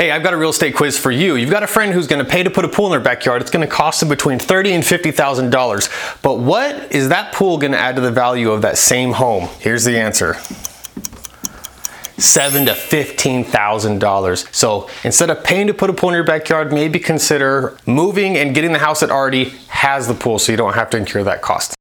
Hey, I've got a real estate quiz for you. You've got a friend who's going to pay to put a pool in their backyard. It's going to cost them between thirty and fifty thousand dollars. But what is that pool going to add to the value of that same home? Here's the answer seven to fifteen thousand dollars. So instead of paying to put a pool in your backyard, maybe consider moving and getting the house that already has the pool so you don't have to incur that cost.